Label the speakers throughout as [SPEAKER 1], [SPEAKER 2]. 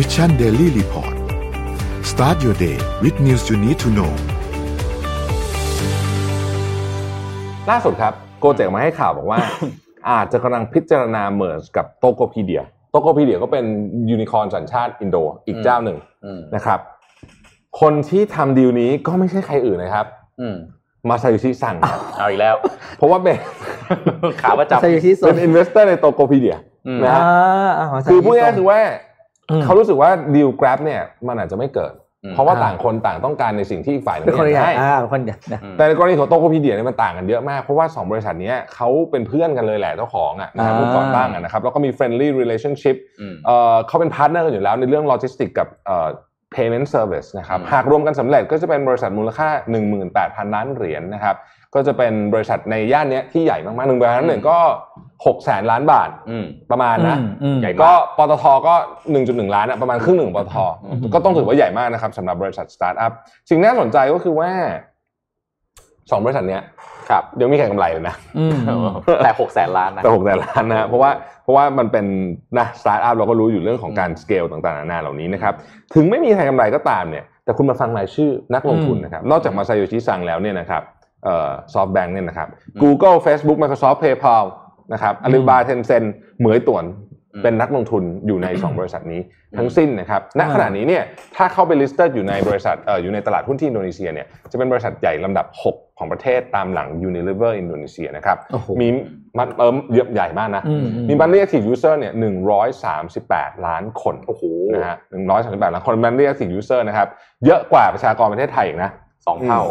[SPEAKER 1] Mission Daily Report start your day with news you need to know
[SPEAKER 2] ล่าสุดครับ Gojek มาให้ข่าวบอกว่า อาจจะกำลังพิจารณา merge กับ Tokopedia Tokopedia ก็เป็นยูนิคอร์นสัญชาติอินโดอีกเจ้าหนึ่ง
[SPEAKER 3] อืม
[SPEAKER 2] นะครับ คนที่ทำดีลนี้ก็ไม่ใช่ใครอื่นนะครับ
[SPEAKER 3] อืม
[SPEAKER 2] มาซาโยชิซังครับ
[SPEAKER 3] เอาอีกแล้ว
[SPEAKER 2] เพราะว่าเป็น
[SPEAKER 3] ขาประจำ
[SPEAKER 4] ใช่ที่สุด
[SPEAKER 2] เป็น investor ใน Tokopedia
[SPEAKER 3] อืม
[SPEAKER 2] นะ
[SPEAKER 4] อ่า
[SPEAKER 2] ฮะ
[SPEAKER 4] อ่า
[SPEAKER 2] คือพูดง่ายๆคือว่า
[SPEAKER 4] อืม
[SPEAKER 2] เขารู้สึกว่าดีล Grab เนี่ยมันอาจจะไม่เกิด
[SPEAKER 3] อืม
[SPEAKER 2] เพราะว่า
[SPEAKER 4] อ่า
[SPEAKER 2] ต่างคนต่างต้องการในสิ่งที่อีกฝ่ายหนึง
[SPEAKER 4] เป็นคน
[SPEAKER 2] ไม่
[SPEAKER 4] ให
[SPEAKER 2] อยา
[SPEAKER 4] ญ่
[SPEAKER 2] กได้
[SPEAKER 4] อ่าเป็นคนใหญ่นะ
[SPEAKER 3] อืม
[SPEAKER 2] แต่ในกรณีของ Tokopedia เนี่ยมันต่างกันเยอะมาก เพราะว่า 2 บริษัทเนี้ยเขาเป็นเพื่อนกันเลยแหละเจ้าของอะนะครับ
[SPEAKER 4] อ่า
[SPEAKER 2] ผู้ก่อตั้งอะนะครับแล้วก็มี friendly relationship
[SPEAKER 3] อืม
[SPEAKER 2] เอ่อเขาเป็น partner กันอยู่แล้วในเรื่องโลจิสติกกับเอ่อ payment service นะครับ
[SPEAKER 3] อืม
[SPEAKER 2] หากรวมกันสำเร็จก็จะเป็นบริษัทมูลค่า 18,000 ล้านเหรียญนะครับก็จะเป็นบริษัทในย่านเนี้ยที่ใหญ่มากๆหนึ่งบริษัทหนึ่งก็ 6แสนล้านบาท
[SPEAKER 3] อืม
[SPEAKER 2] ประมาณนะ
[SPEAKER 4] อืมอืม
[SPEAKER 3] ใหญ่
[SPEAKER 2] ก็ปตทก็1.1ล้านอะประมาณครึ่งหนึ่งของปตท
[SPEAKER 3] อืม
[SPEAKER 2] ก็ต้องถือว่าใหญ่มากนะครับสำหรับบริษัทสตาร์ทอัพสิ่งน่าสนใจก็คือว่าสองบริษัทเนี้ย
[SPEAKER 3] ครับ
[SPEAKER 2] ยังไม่มีใครกำไรเลยนะ
[SPEAKER 4] อืม
[SPEAKER 3] แต่หกแสนล้านนะ
[SPEAKER 2] แต่หกแสนล้านนะเพราะว่าเพราะว่ามันเป็นนะสตาร์ทอัพเราก็รู้อยู่เรื่องของการสเกลต่างๆนานาเหล่านี้นะครับถึงไม่มีใครกำไรก็ตามเนี่ย แต่คุณมาฟังรายชื่อนักลงทุนนะครับ นอกจากมาซาโยชิซังแล้วเนี่ยนะครับเอ่อซอฟต์แบงค์เนี่ยนะครับ Google Facebook Microsoft PayPal นะครับ Alibaba Tencent เหมยต่วน
[SPEAKER 3] อืม
[SPEAKER 2] เป็นนักลงทุนอยู่ใน 2 บริษัทนี้ทั้งสิ้นนะครับ ณ ขณะนี้เนี่ยถ้าเข้าไป listed อยู่ในบริษัทเอ่ออยู่ในตลาดหุ้นที่อินโดนีเซียเนี่ยจะเป็นบริษัทใหญ่ลำดับ 6 ของประเทศตามหลัง Unilever อินโดนีเซียนะครับ
[SPEAKER 4] โอ้โห
[SPEAKER 2] มีมันเอิมเยอะใหญ่มากนะ
[SPEAKER 4] อืมอืม
[SPEAKER 2] มี monthly active user เนี่ย138ล้านคน
[SPEAKER 3] โอ้โห
[SPEAKER 2] นะฮะ138ล้านคน monthly active user นะครับ เยอะกว่าประชากรประเทศไทยอีกนะ
[SPEAKER 3] สองเท่า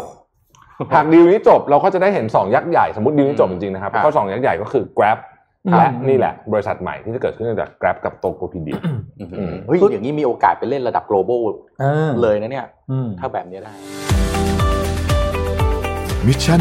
[SPEAKER 2] หากดีลนี้จบเราก็จะได้เห็น 2 ยักษ์ใหญ่ สมมติดีลนี้จบจริงๆนะครับ
[SPEAKER 3] ครับ
[SPEAKER 2] ก็สองยักษ์ใหญ่ก็คือ Grab
[SPEAKER 4] อืม
[SPEAKER 2] และนี่แหละ บริษัทใหม่ที่จะเกิดขึ้นจาก Grab กับ Tokopedia
[SPEAKER 3] อืม
[SPEAKER 2] อืม
[SPEAKER 3] เฮ้ยอย่างนี้มีโอกาสไปเล่นระดับ global
[SPEAKER 4] เออ
[SPEAKER 3] เลยนะเนี่ย
[SPEAKER 4] อืม
[SPEAKER 3] ถ้าแบบนี้ได้
[SPEAKER 1] มิชชั